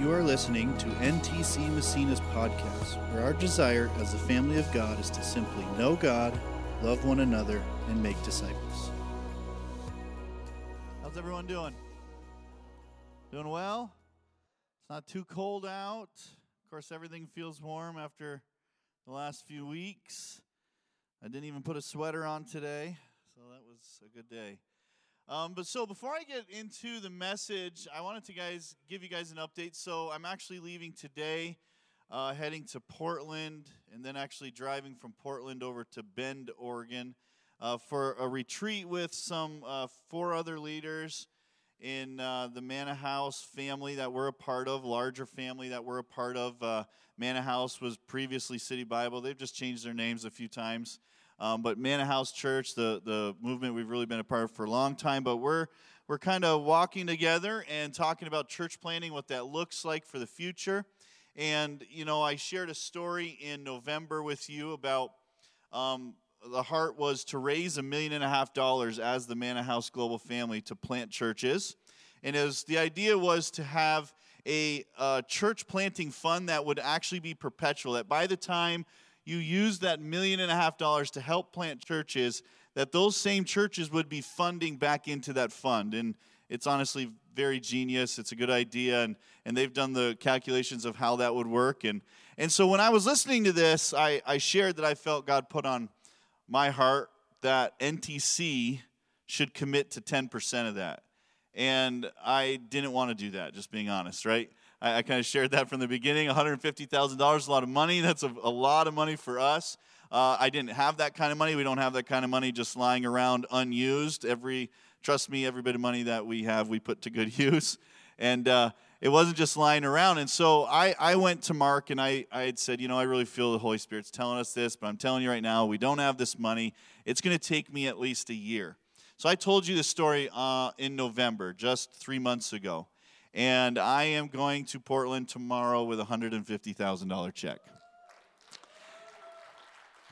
You are listening to NTC Massena's podcast, where our desire as the family of God is to simply know God, love one another, and make disciples. How's everyone doing? Doing well? It's not too cold out. Of course, everything feels warm after the last few weeks. I didn't even put a sweater on today, so that was a good day. Um, but so before I get into the message, I wanted to guys give you guys an update. So I'm actually leaving today, uh, heading to Portland, and then actually driving from Portland over to Bend, Oregon, uh, for a retreat with some uh, four other leaders in uh, the Manna House family that we're a part of, larger family that we're a part of. Uh, Manna House was previously City Bible. They've just changed their names a few times. Um, but Manna House Church, the, the movement we've really been a part of for a long time, but we're, we're kind of walking together and talking about church planting, what that looks like for the future. And, you know, I shared a story in November with you about um, the heart was to raise a million and a half dollars as the Manna House Global family to plant churches. And as the idea was to have a uh, church planting fund that would actually be perpetual, that by the time you use that million and a half dollars to help plant churches, that those same churches would be funding back into that fund. And it's honestly very genius. It's a good idea. And, and they've done the calculations of how that would work. And, and so when I was listening to this, I, I shared that I felt God put on my heart that NTC should commit to 10% of that. And I didn't want to do that, just being honest, right? I, I kind of shared that from the beginning. $150,000 a lot of money. That's a, a lot of money for us. Uh, I didn't have that kind of money. We don't have that kind of money just lying around unused. Every, trust me, every bit of money that we have, we put to good use. And uh, it wasn't just lying around. And so I, I went to Mark and I, I had said, you know, I really feel the Holy Spirit's telling us this, but I'm telling you right now, we don't have this money. It's going to take me at least a year. So I told you this story uh, in November, just three months ago and I am going to Portland tomorrow with a $150,000 check.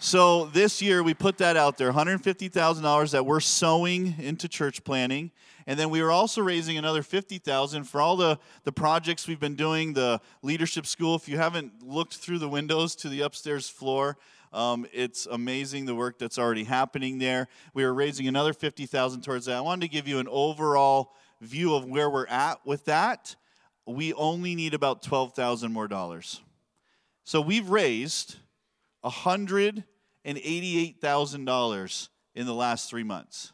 So this year we put that out there, $150,000 that we're sowing into church planting. And then we are also raising another 50,000 for all the, the projects we've been doing, the leadership school. If you haven't looked through the windows to the upstairs floor, um, it's amazing the work that's already happening there. We are raising another 50,000 towards that. I wanted to give you an overall view of where we're at with that, we only need about 12,000 more dollars. So we've raised $188,000 in the last 3 months.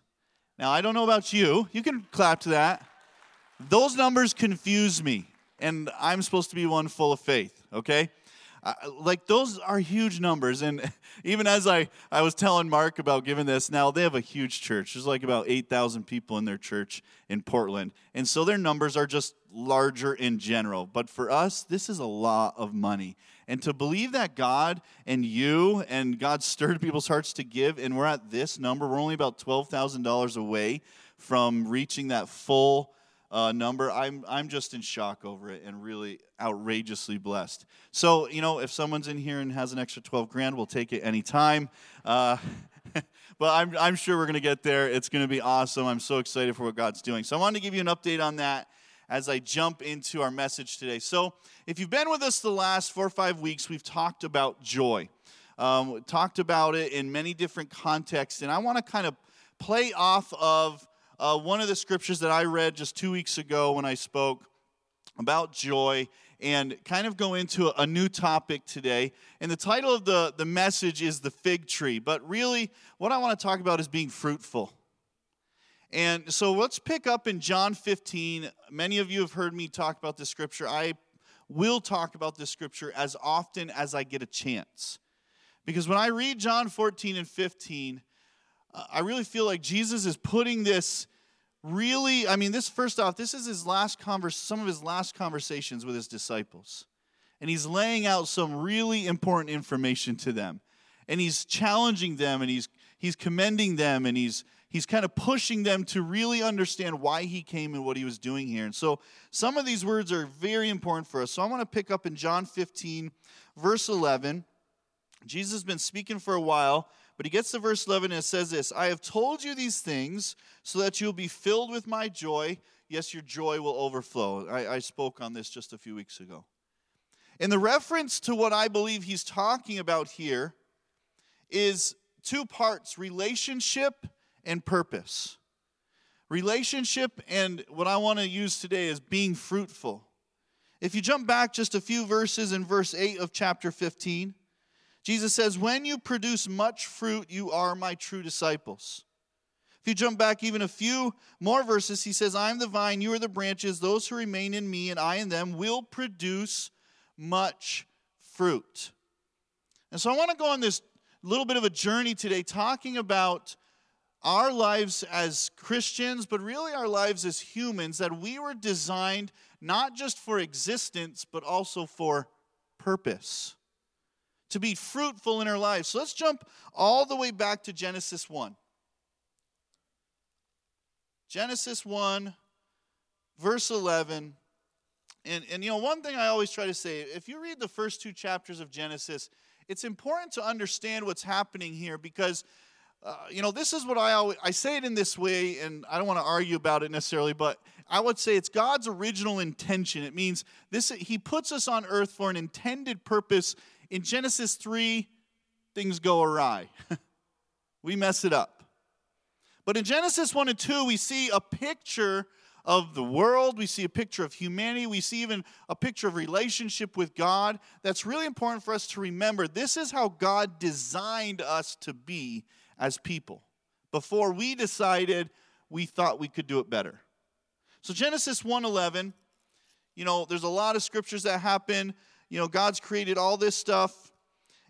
Now, I don't know about you. You can clap to that. Those numbers confuse me, and I'm supposed to be one full of faith, okay? Like those are huge numbers and even as I, I was telling mark about giving this now they have a huge church. There's like about 8000 people in their church in portland and so their numbers are just larger in general. But for us this is a lot of money. And to believe that god and you and god stirred people's hearts to give and we're at this number we're only about $12000 away from reaching that full uh, number. I'm, I'm just in shock over it and really outrageously blessed. So, you know, if someone's in here and has an extra 12 grand, we'll take it anytime. Uh, but I'm, I'm sure we're going to get there. It's going to be awesome. I'm so excited for what God's doing. So, I wanted to give you an update on that as I jump into our message today. So, if you've been with us the last four or five weeks, we've talked about joy. Um, talked about it in many different contexts, and I want to kind of play off of uh, one of the scriptures that I read just two weeks ago when I spoke about joy and kind of go into a new topic today. And the title of the, the message is The Fig Tree. But really, what I want to talk about is being fruitful. And so let's pick up in John 15. Many of you have heard me talk about this scripture. I will talk about this scripture as often as I get a chance. Because when I read John 14 and 15, I really feel like Jesus is putting this really, I mean, this first off, this is his last converse, some of his last conversations with his disciples. And he's laying out some really important information to them. And he's challenging them and he's he's commending them and he's he's kind of pushing them to really understand why he came and what he was doing here. And so some of these words are very important for us. So I want to pick up in John 15, verse 11. Jesus has been speaking for a while but he gets to verse 11 and it says this I have told you these things so that you'll be filled with my joy. yes, your joy will overflow. I, I spoke on this just a few weeks ago. And the reference to what I believe he's talking about here is two parts relationship and purpose. Relationship, and what I want to use today is being fruitful. If you jump back just a few verses in verse 8 of chapter 15, Jesus says, When you produce much fruit, you are my true disciples. If you jump back even a few more verses, he says, I am the vine, you are the branches. Those who remain in me and I in them will produce much fruit. And so I want to go on this little bit of a journey today talking about our lives as Christians, but really our lives as humans, that we were designed not just for existence, but also for purpose. To be fruitful in our lives. So let's jump all the way back to Genesis 1. Genesis 1, verse 11. And, and you know, one thing I always try to say if you read the first two chapters of Genesis, it's important to understand what's happening here because, uh, you know, this is what I always, I say it in this way, and I don't want to argue about it necessarily, but I would say it's God's original intention. It means this, He puts us on earth for an intended purpose. In Genesis 3, things go awry, we mess it up. But in Genesis 1 and 2, we see a picture of the world. We see a picture of humanity. We see even a picture of relationship with God. That's really important for us to remember. This is how God designed us to be as people. Before we decided, we thought we could do it better. So Genesis 1:11, you know, there's a lot of scriptures that happen. You know, God's created all this stuff.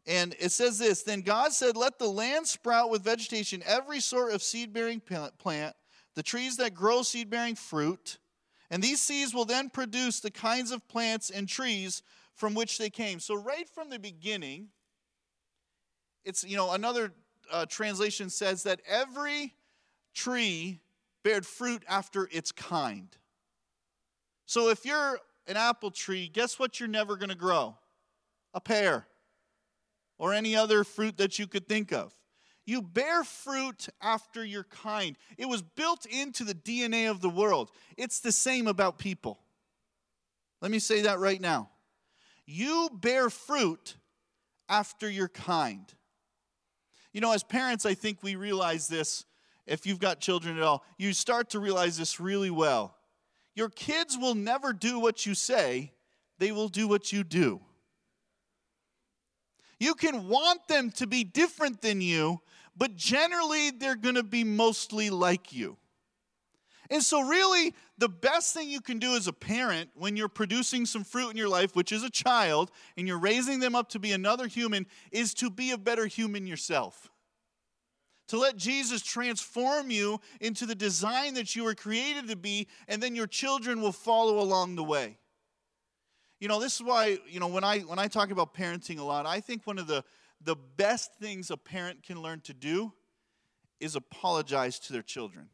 And it says this Then God said, Let the land sprout with vegetation, every sort of seed bearing plant, the trees that grow seed bearing fruit, and these seeds will then produce the kinds of plants and trees from which they came. So, right from the beginning, it's, you know, another uh, translation says that every tree bared fruit after its kind. So, if you're an apple tree, guess what you're never going to grow? A pear or any other fruit that you could think of. You bear fruit after your kind. It was built into the DNA of the world. It's the same about people. Let me say that right now. You bear fruit after your kind. You know, as parents, I think we realize this. If you've got children at all, you start to realize this really well. Your kids will never do what you say, they will do what you do. You can want them to be different than you, but generally they're going to be mostly like you. And so, really, the best thing you can do as a parent when you're producing some fruit in your life, which is a child, and you're raising them up to be another human, is to be a better human yourself. To let Jesus transform you into the design that you were created to be, and then your children will follow along the way. You know, this is why, you know, when I when I talk about parenting a lot, I think one of the the best things a parent can learn to do is apologize to their children.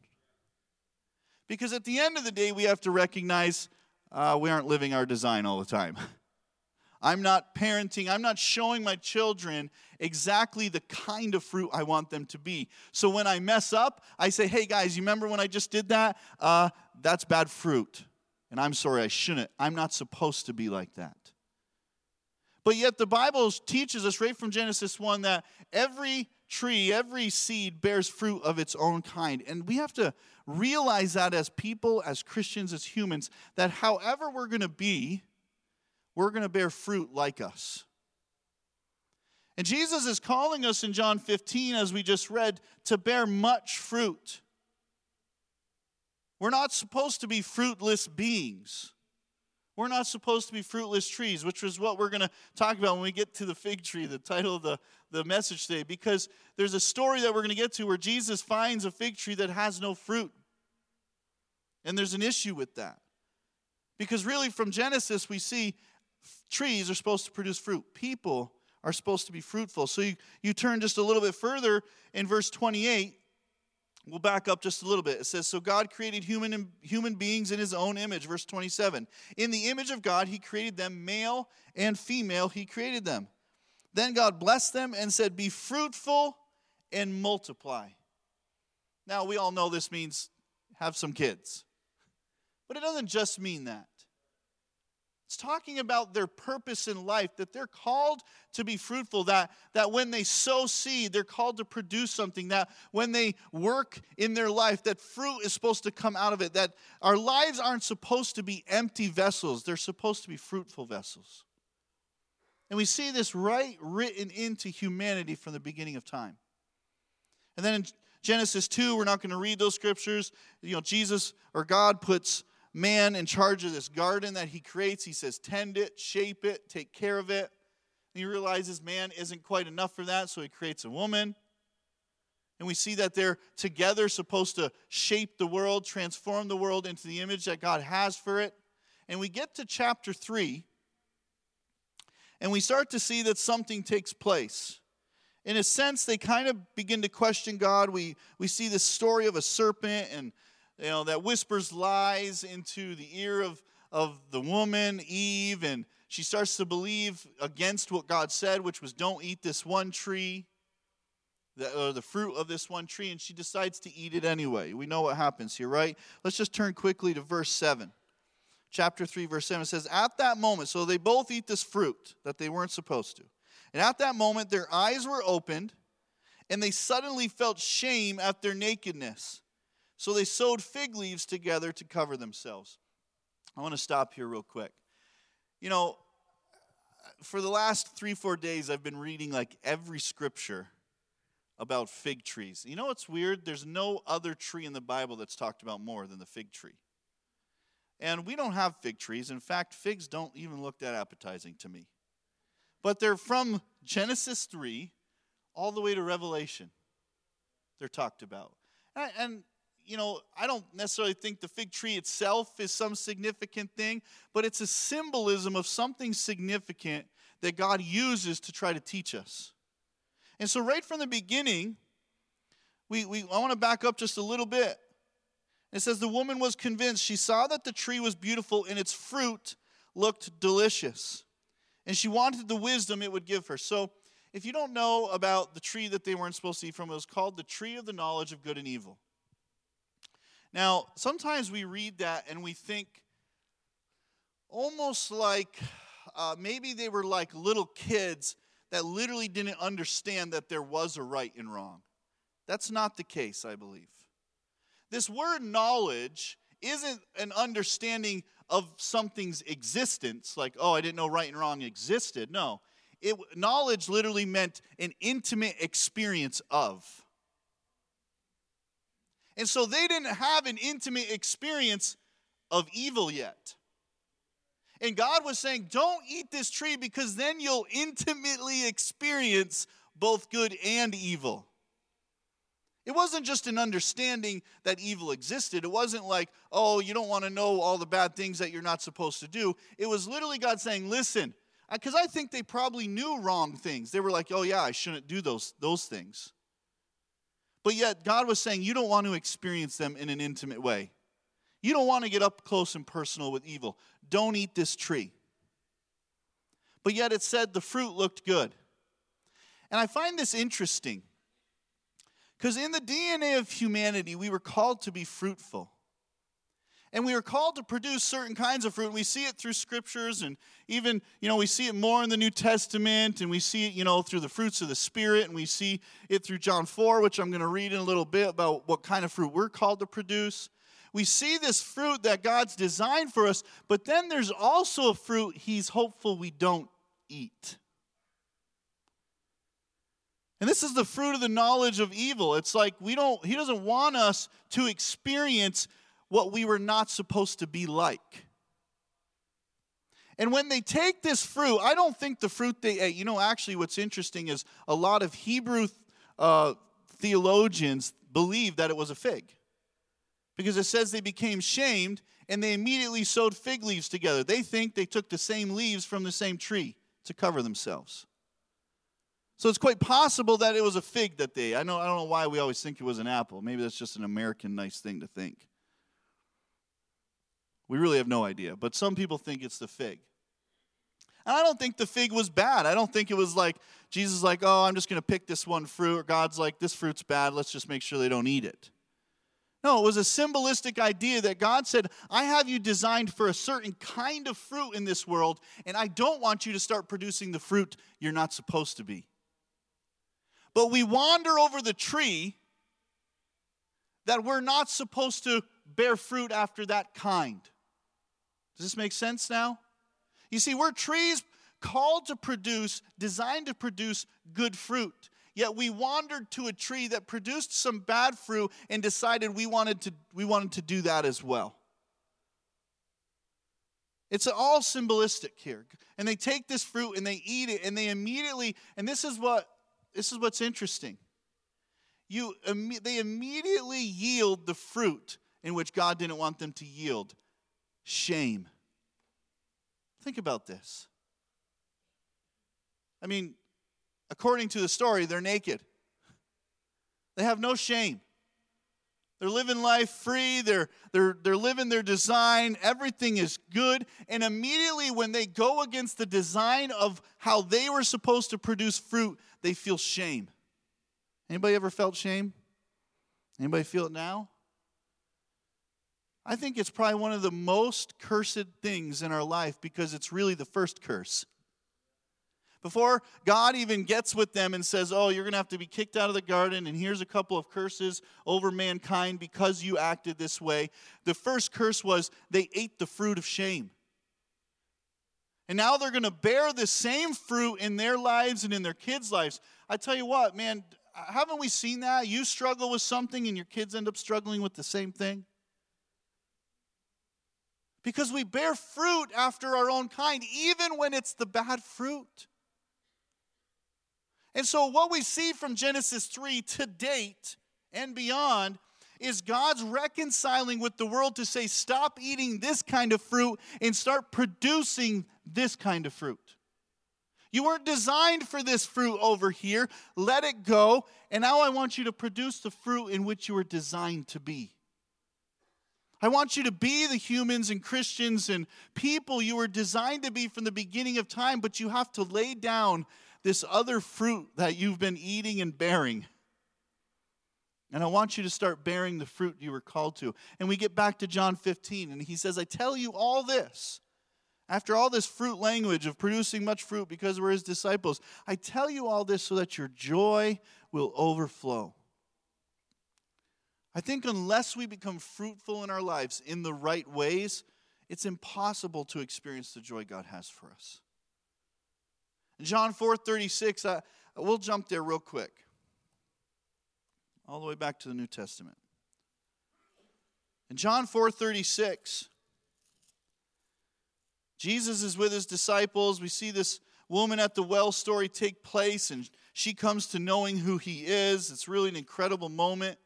Because at the end of the day, we have to recognize uh, we aren't living our design all the time. I'm not parenting, I'm not showing my children exactly the kind of fruit I want them to be. So when I mess up, I say, hey guys, you remember when I just did that? Uh, that's bad fruit. And I'm sorry, I shouldn't. I'm not supposed to be like that. But yet the Bible teaches us right from Genesis 1 that every tree, every seed bears fruit of its own kind. And we have to realize that as people, as Christians, as humans, that however we're going to be, we're going to bear fruit like us. And Jesus is calling us in John 15, as we just read, to bear much fruit. We're not supposed to be fruitless beings. We're not supposed to be fruitless trees, which is what we're going to talk about when we get to the fig tree, the title of the, the message today, because there's a story that we're going to get to where Jesus finds a fig tree that has no fruit. And there's an issue with that. Because really, from Genesis, we see trees are supposed to produce fruit. People are supposed to be fruitful. So you, you turn just a little bit further in verse 28 We'll back up just a little bit. It says, So God created human, human beings in his own image. Verse 27. In the image of God, he created them, male and female, he created them. Then God blessed them and said, Be fruitful and multiply. Now, we all know this means have some kids. But it doesn't just mean that. It's talking about their purpose in life, that they're called to be fruitful, that, that when they sow seed, they're called to produce something, that when they work in their life, that fruit is supposed to come out of it, that our lives aren't supposed to be empty vessels, they're supposed to be fruitful vessels. And we see this right written into humanity from the beginning of time. And then in Genesis 2, we're not going to read those scriptures. You know, Jesus or God puts man in charge of this garden that he creates. He says, tend it, shape it, take care of it. And he realizes man isn't quite enough for that, so he creates a woman. And we see that they're together supposed to shape the world, transform the world into the image that God has for it. And we get to chapter 3, and we start to see that something takes place. In a sense, they kind of begin to question God. We, we see this story of a serpent and you know, that whispers lies into the ear of, of the woman, Eve, and she starts to believe against what God said, which was, don't eat this one tree, the, or the fruit of this one tree, and she decides to eat it anyway. We know what happens here, right? Let's just turn quickly to verse 7. Chapter 3, verse 7 says, At that moment, so they both eat this fruit that they weren't supposed to. And at that moment, their eyes were opened, and they suddenly felt shame at their nakedness. So they sewed fig leaves together to cover themselves. I want to stop here real quick. You know, for the last three, four days, I've been reading like every scripture about fig trees. You know what's weird? There's no other tree in the Bible that's talked about more than the fig tree. And we don't have fig trees. In fact, figs don't even look that appetizing to me. But they're from Genesis 3 all the way to Revelation. They're talked about. And, you know, I don't necessarily think the fig tree itself is some significant thing, but it's a symbolism of something significant that God uses to try to teach us. And so, right from the beginning, we, we, I want to back up just a little bit. It says, The woman was convinced. She saw that the tree was beautiful and its fruit looked delicious. And she wanted the wisdom it would give her. So, if you don't know about the tree that they weren't supposed to eat from, it was called the tree of the knowledge of good and evil. Now, sometimes we read that and we think almost like uh, maybe they were like little kids that literally didn't understand that there was a right and wrong. That's not the case, I believe. This word knowledge isn't an understanding of something's existence, like, oh, I didn't know right and wrong existed. No. It, knowledge literally meant an intimate experience of. And so they didn't have an intimate experience of evil yet. And God was saying, Don't eat this tree because then you'll intimately experience both good and evil. It wasn't just an understanding that evil existed. It wasn't like, oh, you don't want to know all the bad things that you're not supposed to do. It was literally God saying, listen, because I think they probably knew wrong things. They were like, oh, yeah, I shouldn't do those, those things. But yet, God was saying, You don't want to experience them in an intimate way. You don't want to get up close and personal with evil. Don't eat this tree. But yet, it said the fruit looked good. And I find this interesting because in the DNA of humanity, we were called to be fruitful. And we are called to produce certain kinds of fruit. We see it through scriptures, and even, you know, we see it more in the New Testament, and we see it, you know, through the fruits of the Spirit, and we see it through John 4, which I'm going to read in a little bit about what kind of fruit we're called to produce. We see this fruit that God's designed for us, but then there's also a fruit He's hopeful we don't eat. And this is the fruit of the knowledge of evil. It's like we don't, He doesn't want us to experience what we were not supposed to be like. And when they take this fruit, I don't think the fruit they ate, you know, actually, what's interesting is a lot of Hebrew uh, theologians believe that it was a fig. Because it says they became shamed and they immediately sewed fig leaves together. They think they took the same leaves from the same tree to cover themselves. So it's quite possible that it was a fig that they. I know I don't know why we always think it was an apple. Maybe that's just an American nice thing to think. We really have no idea, but some people think it's the fig. And I don't think the fig was bad. I don't think it was like Jesus like, "Oh, I'm just going to pick this one fruit," or God's like, "This fruit's bad. Let's just make sure they don't eat it." No, it was a symbolistic idea that God said, I have you designed for a certain kind of fruit in this world, and I don't want you to start producing the fruit you're not supposed to be. But we wander over the tree that we're not supposed to bear fruit after that kind. Does this make sense now? You see, we're trees called to produce, designed to produce good fruit. Yet we wandered to a tree that produced some bad fruit and decided we wanted to, we wanted to do that as well. It's all symbolistic here. And they take this fruit and they eat it and they immediately, and this is what this is what's interesting. You, they immediately yield the fruit in which God didn't want them to yield shame. Think about this. I mean, according to the story, they're naked. They have no shame. They're living life free. They're, they're, they're living their design. Everything is good. And immediately, when they go against the design of how they were supposed to produce fruit, they feel shame. Anybody ever felt shame? Anybody feel it now? I think it's probably one of the most cursed things in our life because it's really the first curse. Before God even gets with them and says, Oh, you're going to have to be kicked out of the garden, and here's a couple of curses over mankind because you acted this way, the first curse was they ate the fruit of shame. And now they're going to bear the same fruit in their lives and in their kids' lives. I tell you what, man, haven't we seen that? You struggle with something and your kids end up struggling with the same thing. Because we bear fruit after our own kind, even when it's the bad fruit. And so, what we see from Genesis 3 to date and beyond is God's reconciling with the world to say, stop eating this kind of fruit and start producing this kind of fruit. You weren't designed for this fruit over here. Let it go. And now I want you to produce the fruit in which you were designed to be. I want you to be the humans and Christians and people you were designed to be from the beginning of time, but you have to lay down this other fruit that you've been eating and bearing. And I want you to start bearing the fruit you were called to. And we get back to John 15, and he says, I tell you all this. After all this fruit language of producing much fruit because we're his disciples, I tell you all this so that your joy will overflow. I think unless we become fruitful in our lives in the right ways, it's impossible to experience the joy God has for us. John 4 36, uh, we'll jump there real quick. All the way back to the New Testament. In John 4 36, Jesus is with his disciples. We see this woman at the well story take place, and she comes to knowing who he is. It's really an incredible moment.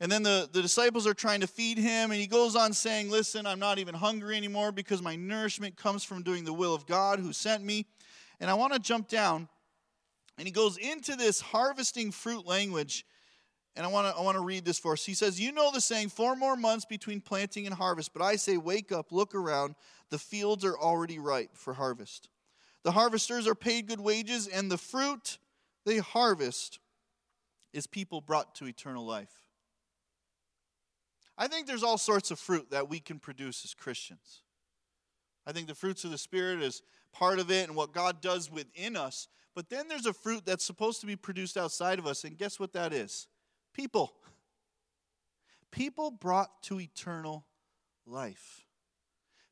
And then the, the disciples are trying to feed him, and he goes on saying, Listen, I'm not even hungry anymore because my nourishment comes from doing the will of God who sent me. And I want to jump down, and he goes into this harvesting fruit language. And I want to I want to read this for us. He says, "You know the saying, four more months between planting and harvest, but I say, wake up, look around. The fields are already ripe for harvest. The harvesters are paid good wages, and the fruit they harvest is people brought to eternal life." I think there's all sorts of fruit that we can produce as Christians. I think the fruits of the Spirit is part of it and what God does within us. But then there's a fruit that's supposed to be produced outside of us. And guess what that is? People. People brought to eternal life.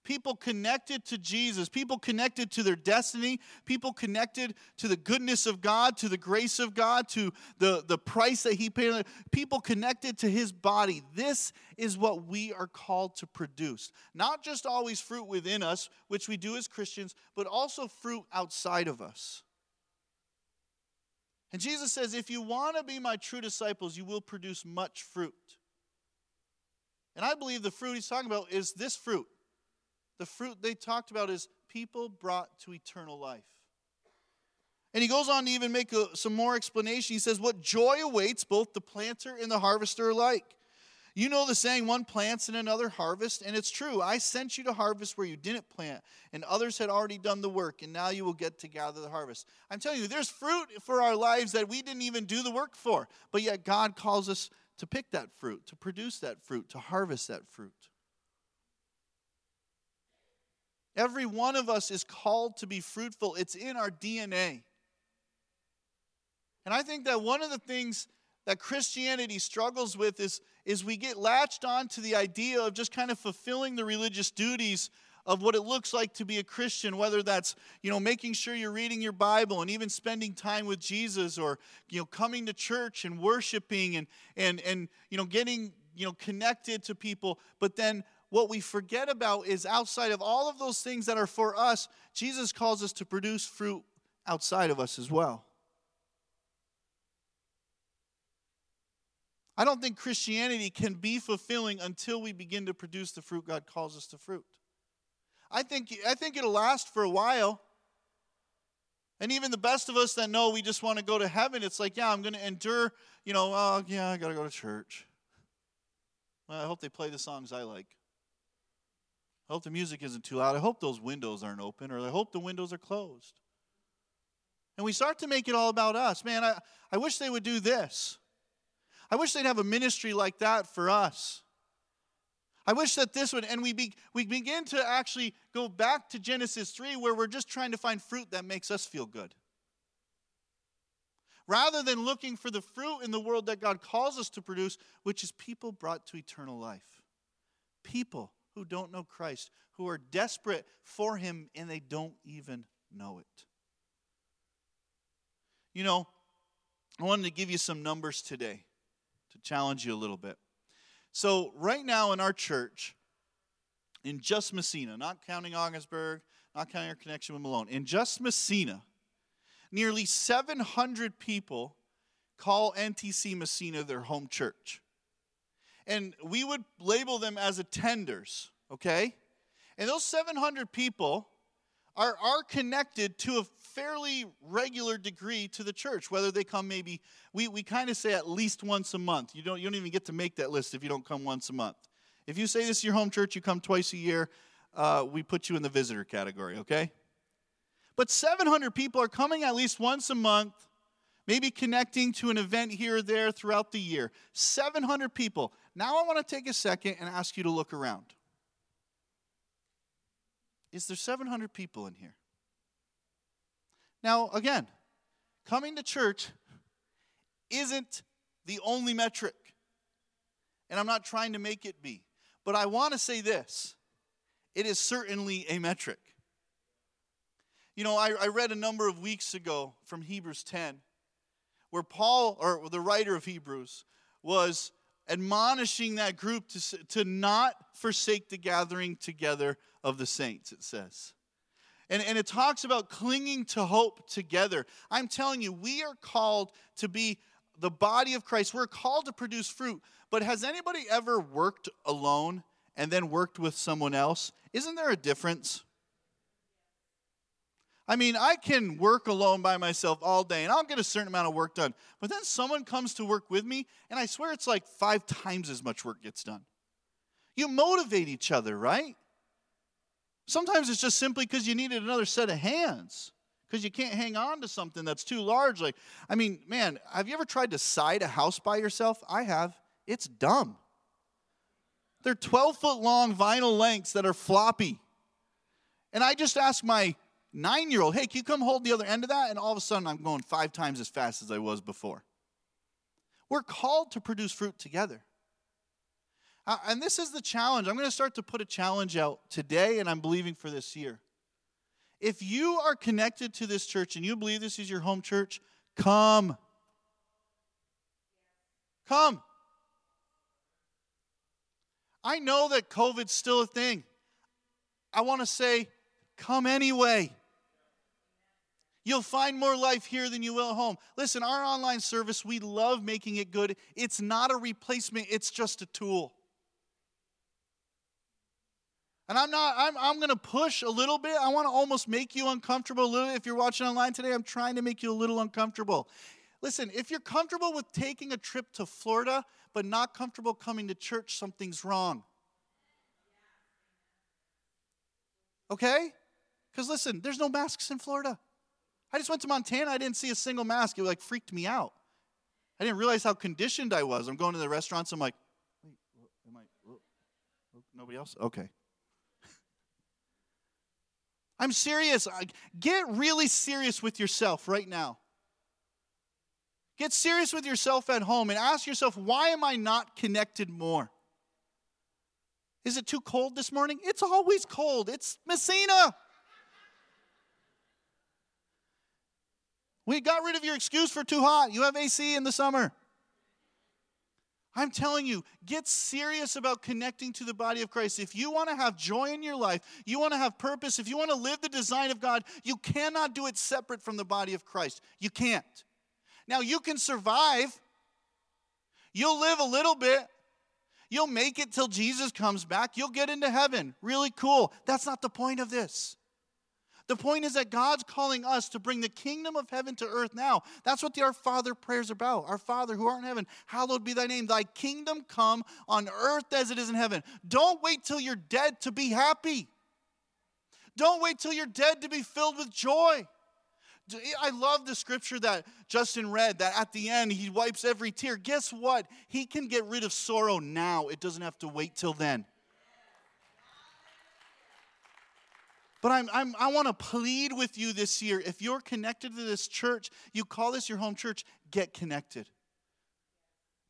People connected to Jesus, people connected to their destiny, people connected to the goodness of God, to the grace of God, to the, the price that He paid, people connected to His body. This is what we are called to produce. Not just always fruit within us, which we do as Christians, but also fruit outside of us. And Jesus says, if you want to be my true disciples, you will produce much fruit. And I believe the fruit he's talking about is this fruit the fruit they talked about is people brought to eternal life. And he goes on to even make a, some more explanation. He says, What joy awaits both the planter and the harvester alike. You know the saying, one plants and another harvest, and it's true. I sent you to harvest where you didn't plant, and others had already done the work, and now you will get to gather the harvest. I'm telling you, there's fruit for our lives that we didn't even do the work for, but yet God calls us to pick that fruit, to produce that fruit, to harvest that fruit. Every one of us is called to be fruitful, it's in our DNA. And I think that one of the things that Christianity struggles with is, is we get latched on to the idea of just kind of fulfilling the religious duties of what it looks like to be a Christian, whether that's, you know, making sure you're reading your Bible and even spending time with Jesus or, you know, coming to church and worshiping and and and you know, getting, you know, connected to people. But then what we forget about is outside of all of those things that are for us, Jesus calls us to produce fruit outside of us as well. I don't think Christianity can be fulfilling until we begin to produce the fruit God calls us to fruit. I think, I think it'll last for a while. And even the best of us that know we just want to go to heaven, it's like, yeah, I'm going to endure, you know, oh, yeah, I got to go to church. Well, I hope they play the songs I like. I hope the music isn't too loud. I hope those windows aren't open, or I hope the windows are closed. And we start to make it all about us. Man, I, I wish they would do this. I wish they'd have a ministry like that for us. I wish that this would, and we, be, we begin to actually go back to Genesis 3 where we're just trying to find fruit that makes us feel good. Rather than looking for the fruit in the world that God calls us to produce, which is people brought to eternal life. People who don't know Christ, who are desperate for Him and they don't even know it. You know, I wanted to give you some numbers today to challenge you a little bit. So, right now in our church, in just Massena, not counting Ogdensburg, not counting our connection with Malone, in just Massena, nearly 700 people call NTC Massena their home church. And we would label them as attenders, okay? And those 700 people are, are connected to a fairly regular degree to the church, whether they come maybe, we, we kind of say at least once a month. You don't, you don't even get to make that list if you don't come once a month. If you say this is your home church, you come twice a year, uh, we put you in the visitor category, okay? But 700 people are coming at least once a month, maybe connecting to an event here or there throughout the year. 700 people. Now I want to take a second and ask you to look around. Is there 700 people in here? Now, again, coming to church isn't the only metric. And I'm not trying to make it be. But I want to say this it is certainly a metric. You know, I, I, read a number of weeks ago from Hebrews 10, where Paul, or the writer of Hebrews, was admonishing that group to, to not forsake the gathering together of the saints, it says. And, and it talks about clinging to hope together. I'm telling you, we are called to be the body of Christ. We're called to produce fruit. But has anybody ever worked alone and then worked with someone else? Isn't there a difference? I mean, I can work alone by myself all day and I'll get a certain amount of work done. But then someone comes to work with me, and I swear it's like five times as much work gets done. You motivate each other, right? Sometimes it's just simply because you needed another set of hands because you can't hang on to something that's too large. Like, I mean, man, have you ever tried to side a house by yourself? I have. It's dumb. They're 12 foot long vinyl lengths that are floppy. And I just ask my nine year old, hey, can you come hold the other end of that? And all of a sudden, I'm going five times as fast as I was before. We're called to produce fruit together. Uh, and this is the challenge. I'm going to start to put a challenge out today, and I'm believing for this year. If you are connected to this church and you believe this is your home church, come. Come. I know that COVID's still a thing. I want to say, come anyway. You'll find more life here than you will at home. Listen, our online service, we love making it good. It's not a replacement, it's just a tool. And I'm not, I'm, I'm going to push a little bit. I want to almost make you uncomfortable a little. If you're watching online today, I'm trying to make you a little uncomfortable. Listen, if you're comfortable with taking a trip to Florida, but not comfortable coming to church, something's wrong. Okay? Because listen, there's no masks in Florida. I just went to Montana, I didn't see a single mask. It like freaked me out. I didn't realize how conditioned I was. I'm going to the restaurants. I'm like, wait, am I? Nobody else? Okay. I'm serious. Get really serious with yourself right now. Get serious with yourself at home and ask yourself, why am I not connected more? Is it too cold this morning? It's always cold. It's Massena. We got rid of your excuse for too hot. You have AC in the summer. I'm telling you, get serious about connecting to the body of Christ. If you want to have joy in your life, you want to have purpose, if you want to live the design of God, you cannot do it separate from the body of Christ. You can't. Now, you can survive, you'll live a little bit, you'll make it till Jesus comes back, you'll get into heaven. Really cool. That's not the point of this. The point is that God's calling us to bring the kingdom of heaven to earth now. That's what the Our Father prayer is about. Our Father who art in heaven, hallowed be thy name. Thy kingdom come on earth as it is in heaven. Don't wait till you're dead to be happy. Don't wait till you're dead to be filled with joy. I love the scripture that Justin read that at the end he wipes every tear. Guess what? He can get rid of sorrow now. It doesn't have to wait till then. But I'm, I'm, i want to plead with you this year. If you're connected to this church, you call this your home church, get connected.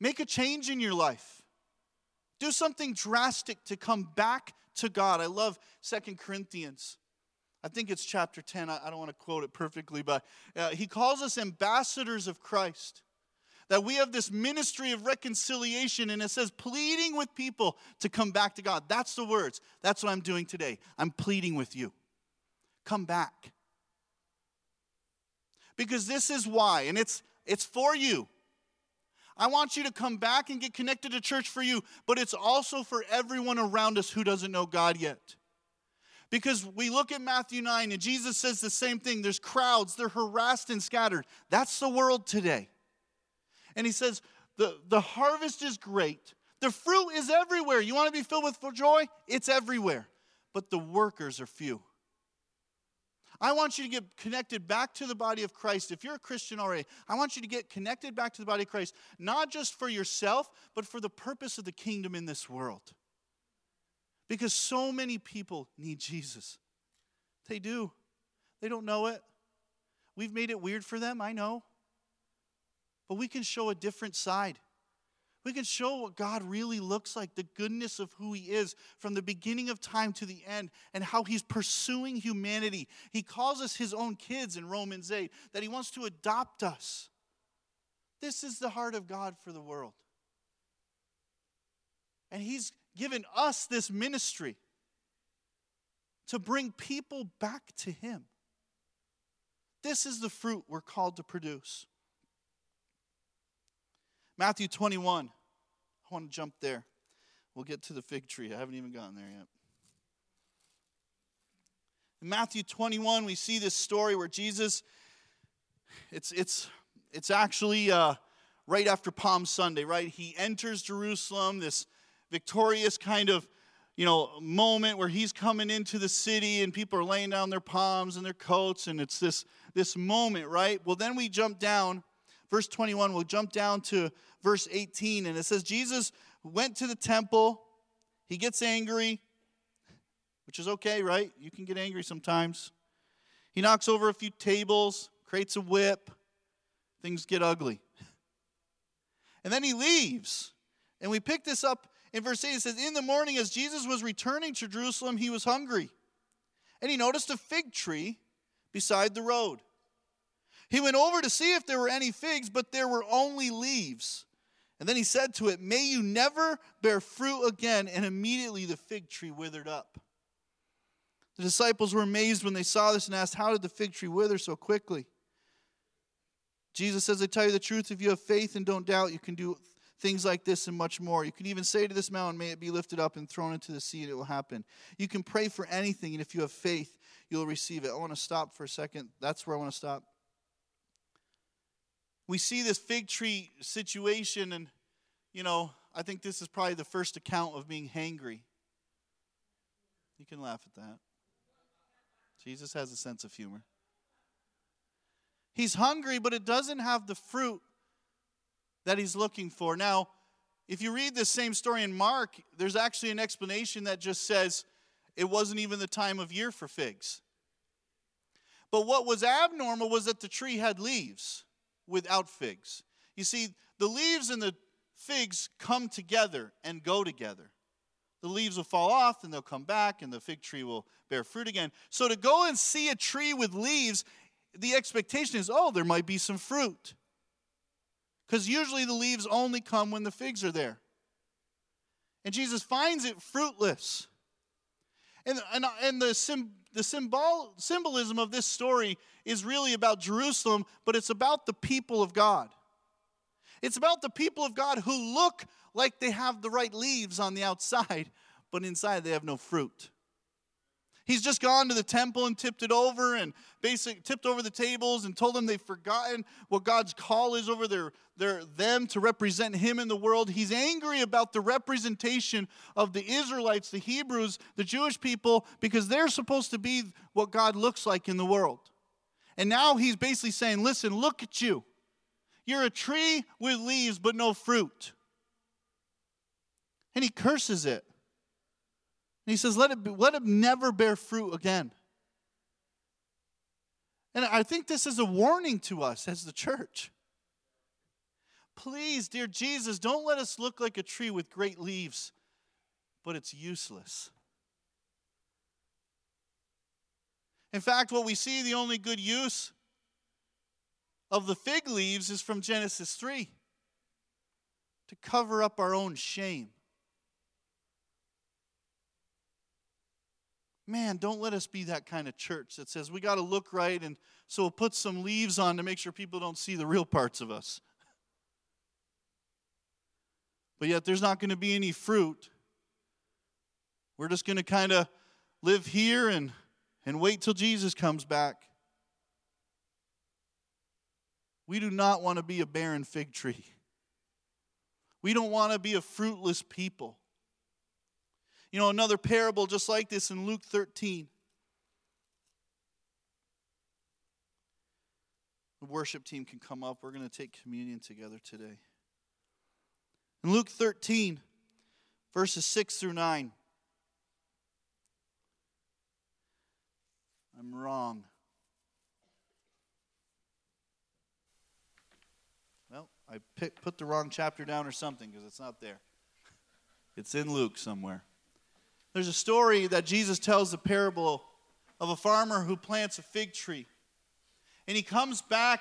Make a change in your life. Do something drastic to come back to God. I love Second Corinthians. I think it's chapter 10. I, I don't want to quote it perfectly, but uh, he calls us ambassadors of Christ. That we have this ministry of reconciliation, and it says pleading with people to come back to God. That's the words. That's what I'm doing today. I'm pleading with you come back. Because this is why, and it's it's for you. I want you to come back and get connected to church for you, but it's also for everyone around us who doesn't know God yet. Because we look at Matthew 9 and Jesus says the same thing. There's crowds, they're harassed and scattered. That's the world today. And he says, the, the harvest is great. The fruit is everywhere. You want to be filled with joy? It's everywhere. But the workers are few. I want you to get connected back to the body of Christ. If you're a Christian already, I want you to get connected back to the body of Christ, not just for yourself, but for the purpose of the kingdom in this world. Because so many people need Jesus. They do. They don't know it. We've made it weird for them, I know. But we can show a different side. We can show what God really looks like, the goodness of who He is from the beginning of time to the end, and how He's pursuing humanity. He calls us His own kids in Romans 8, that He wants to adopt us. This is the heart of God for the world. And He's given us this ministry to bring people back to Him. This is the fruit we're called to produce. Matthew 21. I want to jump there. We'll get to the fig tree. I haven't even gotten there yet. In Matthew 21, we see this story where Jesus, it's, it's, it's actually uh, right after Palm Sunday, right? He enters Jerusalem, this victorious kind of you know moment where he's coming into the city and people are laying down their palms and their coats and it's this this moment right well then we jump down verse 21 we'll jump down to verse 18, and it says, Jesus went to the temple. He gets angry, which is okay, right? You can get angry sometimes. He knocks over a few tables, creates a whip. Things get ugly. And then he leaves. And we pick this up in verse 8. It says, In the morning, as Jesus was returning to Jerusalem, he was hungry. And he noticed a fig tree beside the road. He went over to see if there were any figs, but there were only leaves. And then he said to it, May you never bear fruit again. And immediately the fig tree withered up. The disciples were amazed when they saw this and asked, How did the fig tree wither so quickly? Jesus says, I tell you the truth, if you have faith and don't doubt, you can do things like this and much more. You can even say to this mountain, May it be lifted up and thrown into the sea, and it will happen. You can pray for anything, and if you have faith, you'll receive it. I want to stop for a second. That's where I want to stop we see this fig tree situation, and, you know, I think this is probably the first account of being hangry. You can laugh at that. Jesus has a sense of humor. He's hungry, but it doesn't have the fruit that he's looking for. Now, if you read this same story in Mark, there's actually an explanation that just says it wasn't even the time of year for figs. But what was abnormal was that the tree had leaves without figs. You see, the leaves and the figs come together and go together. The leaves will fall off and they'll come back, and the fig tree will bear fruit again. So to go and see a tree with leaves, the expectation is, oh, there might be some fruit. Because usually the leaves only come when the figs are there. And Jesus finds it fruitless. And, and, and the, sim, the symbol, symbolism of this story is really about Jerusalem, but it's about the people of God. It's about the people of God who look like they have the right leaves on the outside, but inside they have no fruit. He's just gone to the temple and tipped it over and basic tipped over the tables and told them they've forgotten what God's call is over their, their them to represent him in the world. He's angry about the representation of the Israelites, the Hebrews, the Jewish people, because they're supposed to be what God looks like in the world. And now he's basically saying, listen, look at you. You're a tree with leaves, but no fruit. And he curses it. And he says, let it, be, let it never bear fruit again. And I think this is a warning to us as the church. Please, dear Jesus, don't let us look like a tree with great leaves, but it's useless. In fact, what we see the only good use of the fig leaves is from Genesis 3 to cover up our own shame. Man, don't let us be that kind of church that says we got to look right and so we'll put some leaves on to make sure people don't see the real parts of us. But yet there's not going to be any fruit. We're just going to kind of live here and, and wait till Jesus comes back. We do not want to be a barren fig tree. We don't want to be a fruitless people. You know, another parable just like this in Luke 13. The worship team can come up. We're going to take communion together today. In Luke 13, verses 6 through 9. I'm wrong. Well, I put the wrong chapter down or something because it's not there. It's in Luke somewhere. There's a story that Jesus tells the parable of a farmer who plants a fig tree. And he comes back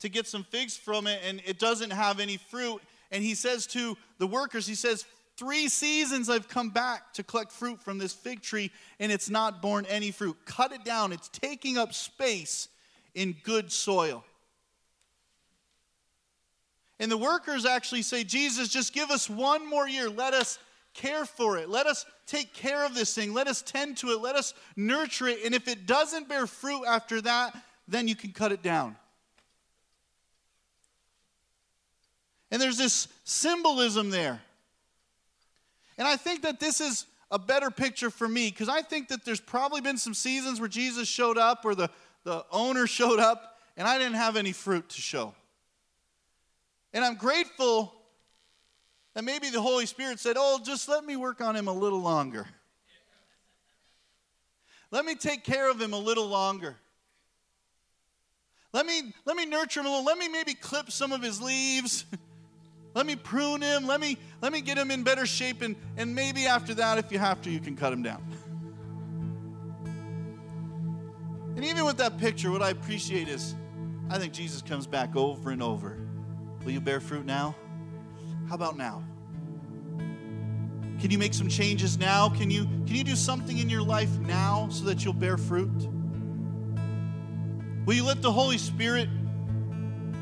to get some figs from it, and it doesn't have any fruit. And he says to the workers, he says, Three seasons I've come back to collect fruit from this fig tree, and it's not borne any fruit. Cut it down, it's taking up space in good soil. And the workers actually say, Jesus, just give us one more year. Let us care for it. Let us take care of this thing. Let us tend to it. Let us nurture it. And if it doesn't bear fruit after that, then you can cut it down. And there's this symbolism there. And I think that this is a better picture for me because I think that there's probably been some seasons where Jesus showed up or the, the owner showed up and I didn't have any fruit to show. And I'm grateful that maybe the Holy Spirit said, Oh, just let me work on him a little longer. Let me take care of him a little longer. Let me, let me nurture him a little. Let me maybe clip some of his leaves. let me prune him. Let me, let me get him in better shape. And, and maybe after that, if you have to, you can cut him down. And even with that picture, what I appreciate is I think Jesus comes back over and over. Will you bear fruit now? How about now? Can you make some changes now? Can you, can you do something in your life now so that you'll bear fruit? Will you let the Holy Spirit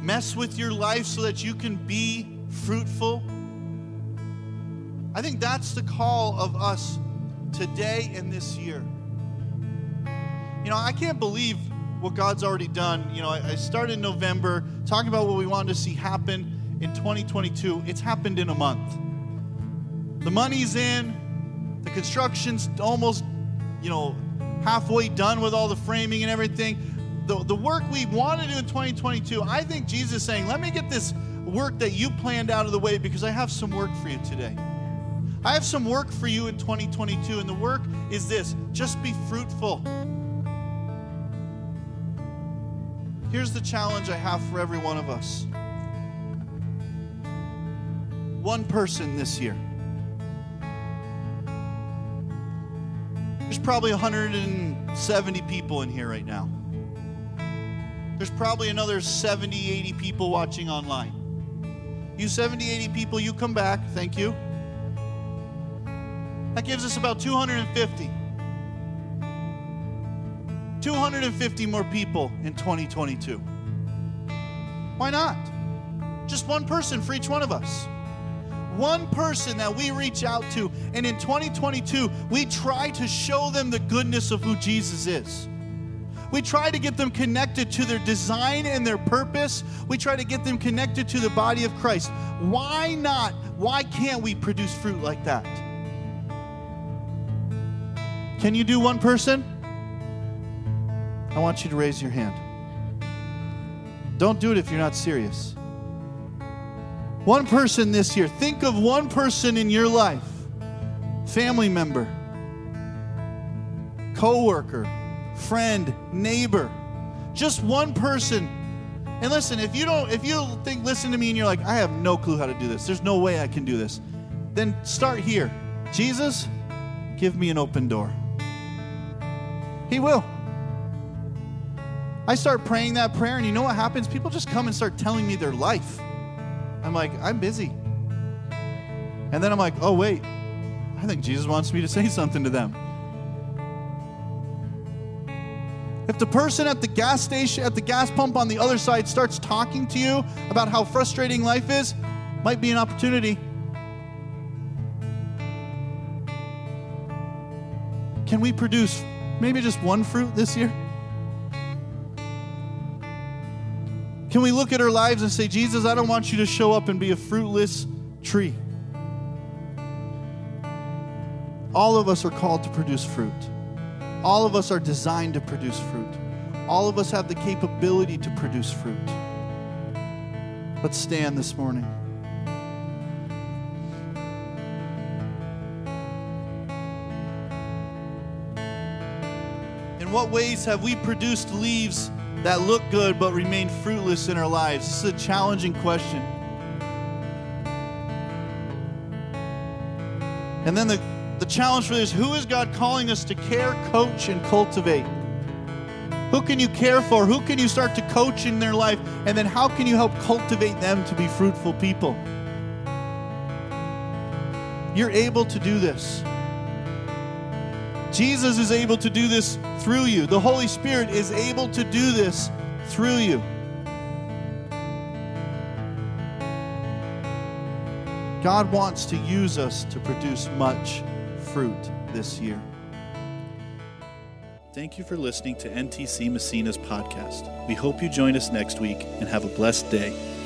mess with your life so that you can be fruitful? I think that's the call of us today and this year. You know, I can't believe what God's already done. You know, I started in November talking about what we wanted to see happen in 2022, it's happened in a month. The money's in, the construction's almost, you know, halfway done with all the framing and everything. The, the work we want to do in 2022, I think Jesus is saying, let me get this work that you planned out of the way because I have some work for you today. I have some work for you in 2022, and the work is this just be fruitful. Here's the challenge I have for every one of us one person this year. There's probably 170 people in here right now. There's probably another 70, 80 people watching online. You 70, 80 people, you come back. Thank you. That gives us about 250. 250 more people in 2022. Why not? Just one person for each one of us. One person that we reach out to, and in 2022, we try to show them the goodness of who Jesus is. We try to get them connected to their design and their purpose. We try to get them connected to the body of Christ. Why not? Why can't we produce fruit like that? Can you do one person? I want you to raise your hand. Don't do it if you're not serious. One person this year. Think of one person in your life family member, co worker, friend, neighbor. Just one person. And listen, if you don't, if you think, listen to me and you're like, I have no clue how to do this, there's no way I can do this, then start here. Jesus, give me an open door. He will. I start praying that prayer, and you know what happens? People just come and start telling me their life. I'm like, I'm busy. And then I'm like, oh, wait, I think Jesus wants me to say something to them. If the person at the gas station, at the gas pump on the other side starts talking to you about how frustrating life is, might be an opportunity. Can we produce maybe just one fruit this year? Can we look at our lives and say, Jesus, I don't want you to show up and be a fruitless tree? All of us are called to produce fruit. All of us are designed to produce fruit. All of us have the capability to produce fruit. Let's stand this morning. In what ways have we produced leaves that look good but remain fruitless in our lives? This is a challenging question. And then the, the challenge for this who is God calling us to care, coach, and cultivate? Who can you care for? Who can you start to coach in their life? And then how can you help cultivate them to be fruitful people? You're able to do this. Jesus is able to do this through you. The Holy Spirit is able to do this through you. God wants to use us to produce much fruit this year. Thank you for listening to NTC Massena's podcast. We hope you join us next week and have a blessed day.